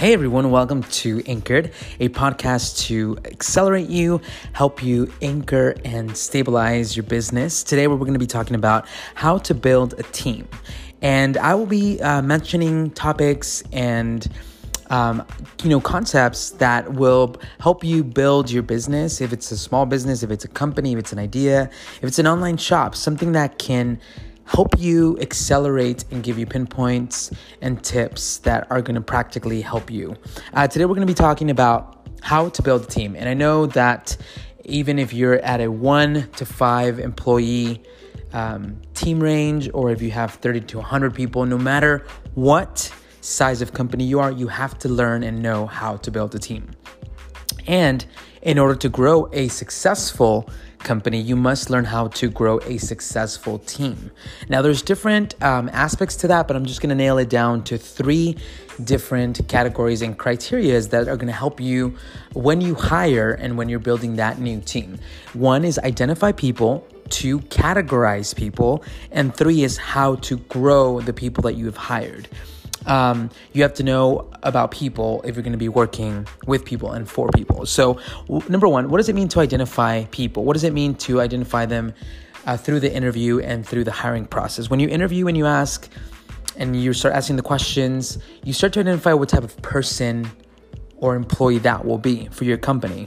Hey everyone, welcome to Anchored, a podcast to accelerate you, help you anchor and stabilize your business. Today we're going to be talking about how to build a team. And I will be uh, mentioning topics and um, you know concepts that will help you build your business if it's a small business if it's a company if it's an idea if it's an online shop something that can help you accelerate and give you pinpoints and tips that are going to practically help you. Uh, today, we're going to be talking about how to build a team. And I know that even if you're at a one to five employee um, team range, or if you have 30 to 100 people, no matter what size of company you are, you have to learn and know how to build a team. And in order to grow a successful company, you must learn how to grow a successful team. Now, there's different um, aspects to that, but I'm just going to nail it down to three different categories and criterias that are going to help you when you hire and when you're building that new team. One is identify people. Two, categorize people. And three is how to grow the people that you have hired um, you have to know about people if you're going to be working with people and for people. So, w- number one, what does it mean to identify people? What does it mean to identify them uh, through the interview and through the hiring process? When you interview and you ask and you start asking the questions, you start to identify what type of person or employee that will be for your company.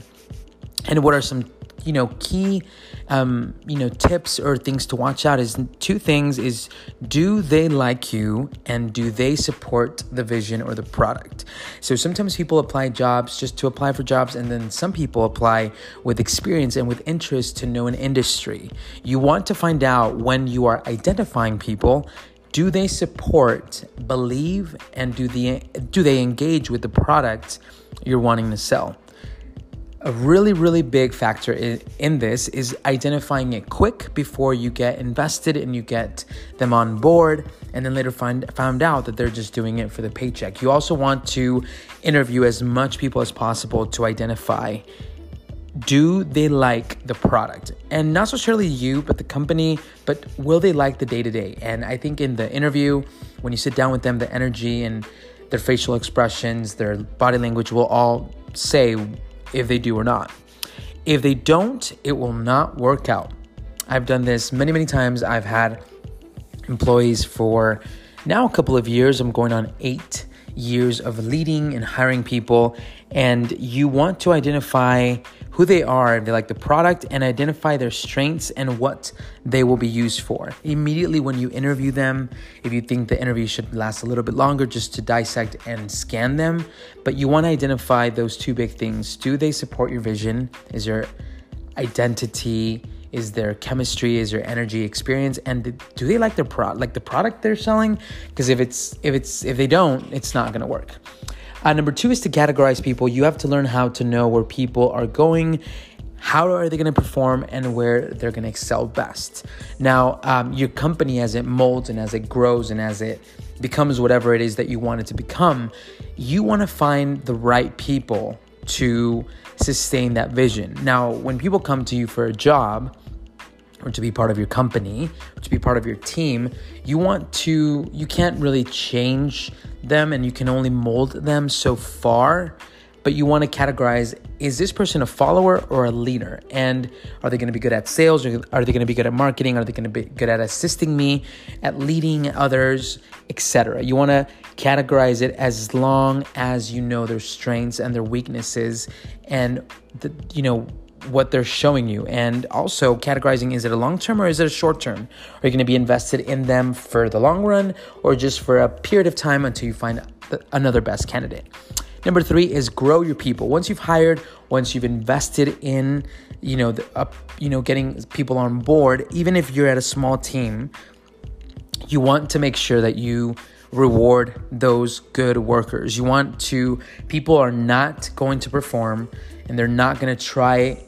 And what are some you know key um, you know tips or things to watch out is two things is do they like you and do they support the vision or the product? So sometimes people apply jobs just to apply for jobs and then some people apply with experience and with interest to know an industry. You want to find out when you are identifying people do they support believe and do the do they engage with the product you're wanting to sell a really, really big factor in, in, this is identifying it quick before you get invested and you get them on board, and then later find found out that they're just doing it for the paycheck. You also want to interview as much people as possible to identify do they like the product and not necessarily you but the company but will they like the day to day and i think in the interview when you sit down with them the energy and their facial expressions their body language will all say if they do or not. If they don't, it will not work out. I've done this many, many times. I've had employees for now a couple of years. I'm going on eight years of leading and hiring people. And you want to identify who they are, if they like the product, and identify their strengths and what they will be used for. Immediately when you interview them, if you think the interview should last a little bit longer just to dissect and scan them, but you want to identify those two big things. Do they support your vision? Is your identity? Is their chemistry? Is their energy, experience? And do they like their product, like the product they're selling? Because if it's if it's if they don't, it's not gonna work. Uh, number two is to categorize people. You have to learn how to know where people are going how are they going to perform and where they're going to excel best now um, your company as it molds and as it grows and as it becomes whatever it is that you want it to become you want to find the right people to sustain that vision now when people come to you for a job or to be part of your company, to be part of your team, you want to, you can't really change them and you can only mold them so far. But you want to categorize is this person a follower or a leader? And are they going to be good at sales? Or are they going to be good at marketing? Are they going to be good at assisting me, at leading others, etc.? You want to categorize it as long as you know their strengths and their weaknesses and the, you know what they're showing you. And also categorizing is it a long term or is it a short term? Are you going to be invested in them for the long run or just for a period of time until you find another best candidate? Number three is grow your people. Once you've hired once you've invested in you know the, uh, you know getting people on board even if you're at a small team you want to make sure that you reward those good workers. You want to, people are not going to perform and they're not going to try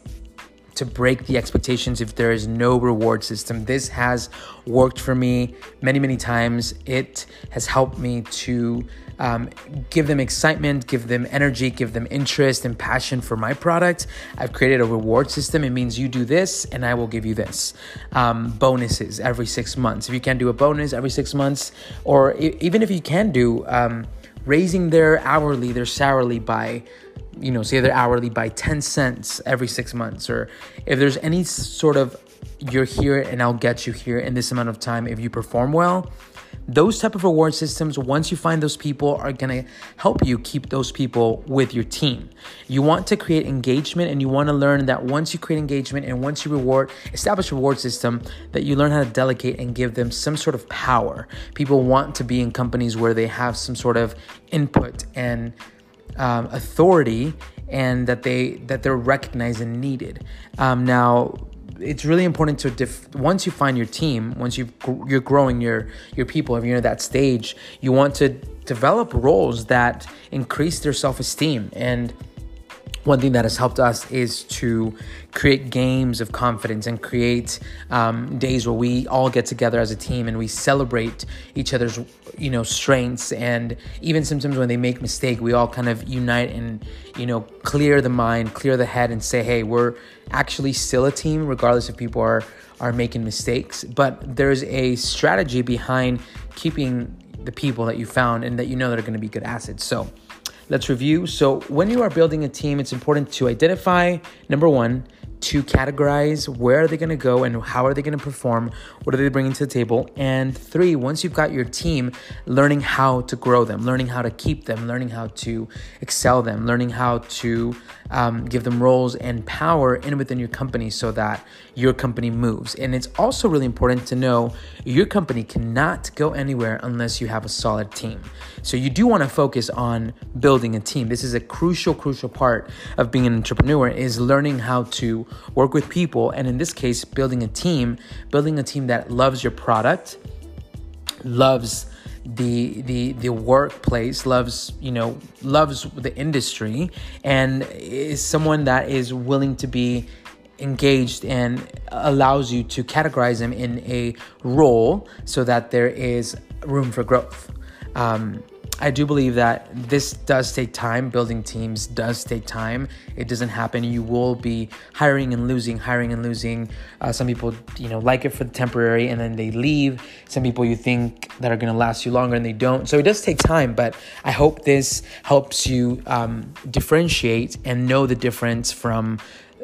to break the expectations if there is no reward system. This has worked for me many, many times. It has helped me to um, give them excitement, give them energy, give them interest and passion for my product. I've created a reward system. It means you do this and I will give you this. Um, bonuses every six months. If you can't do a bonus every six months, or even if you can do, um, raising their hourly, their salary by, you know, say their hourly by 10 cents every six months, or if there's any sort of you're here and I'll get you here in this amount of time if you perform well, those type of reward systems once you find those people are to help you keep those people with your team. You want to create engagement and you want to learn that once you create engagement and once you reward establish a reward system that you learn how to delegate and give them some sort of power. People want to be in companies where they have some sort of input and um, authority and that they that they're recognized and needed. Um, now it's really important to def- once you find your team, once you you're growing your your people, if you're at that stage, you want to develop roles that increase their self esteem and one thing that has helped us is to create games of confidence and create um, days where we all get together as a team and we celebrate each other's you know strengths and even sometimes when they make mistake we all kind of unite and you know clear the mind clear the head and say hey we're actually still a team regardless if people are are making mistakes. But there's a strategy behind keeping the people that you found and that you know that are going to be good assets. So Let's review. So, when you are building a team, it's important to identify number one, to categorize where are they going to go and how are they going to perform what are they bringing to the table and three once you've got your team learning how to grow them learning how to keep them learning how to excel them learning how to um, give them roles and power in within your company so that your company moves. And it's also really important to know your company cannot go anywhere unless you have a solid team. So you do want to focus on building a team. This is a crucial crucial part of being an entrepreneur is learning how to work with people, and in this case, building a team, building a team that loves your product, loves the the the workplace loves you know loves the industry and is someone that is willing to be engaged and allows you to categorize them in a role so that there is room for growth um, I do believe that this does take time. Building teams does take time. It doesn't happen. You will be hiring and losing, hiring and losing. Uh, some people, you know, like it for the temporary and then they leave. Some people you think that are going to last you longer and they don't. So it does take time, but I hope this helps you um, differentiate and know the difference from,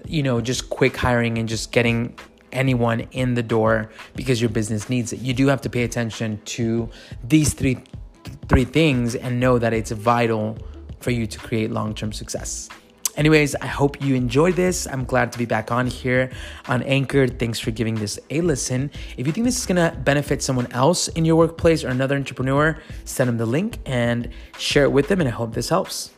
you know, just quick hiring and just getting anyone in the door because your business needs it. You do have to pay attention to these three three things and know that it's vital for you to create long term success. Anyways, I hope you enjoyed this. I'm glad to be back on here on Anchor. Thanks for giving this a listen. If you think this is gonna benefit someone else in your workplace or another entrepreneur, send them the link and share it with them, and I hope this helps.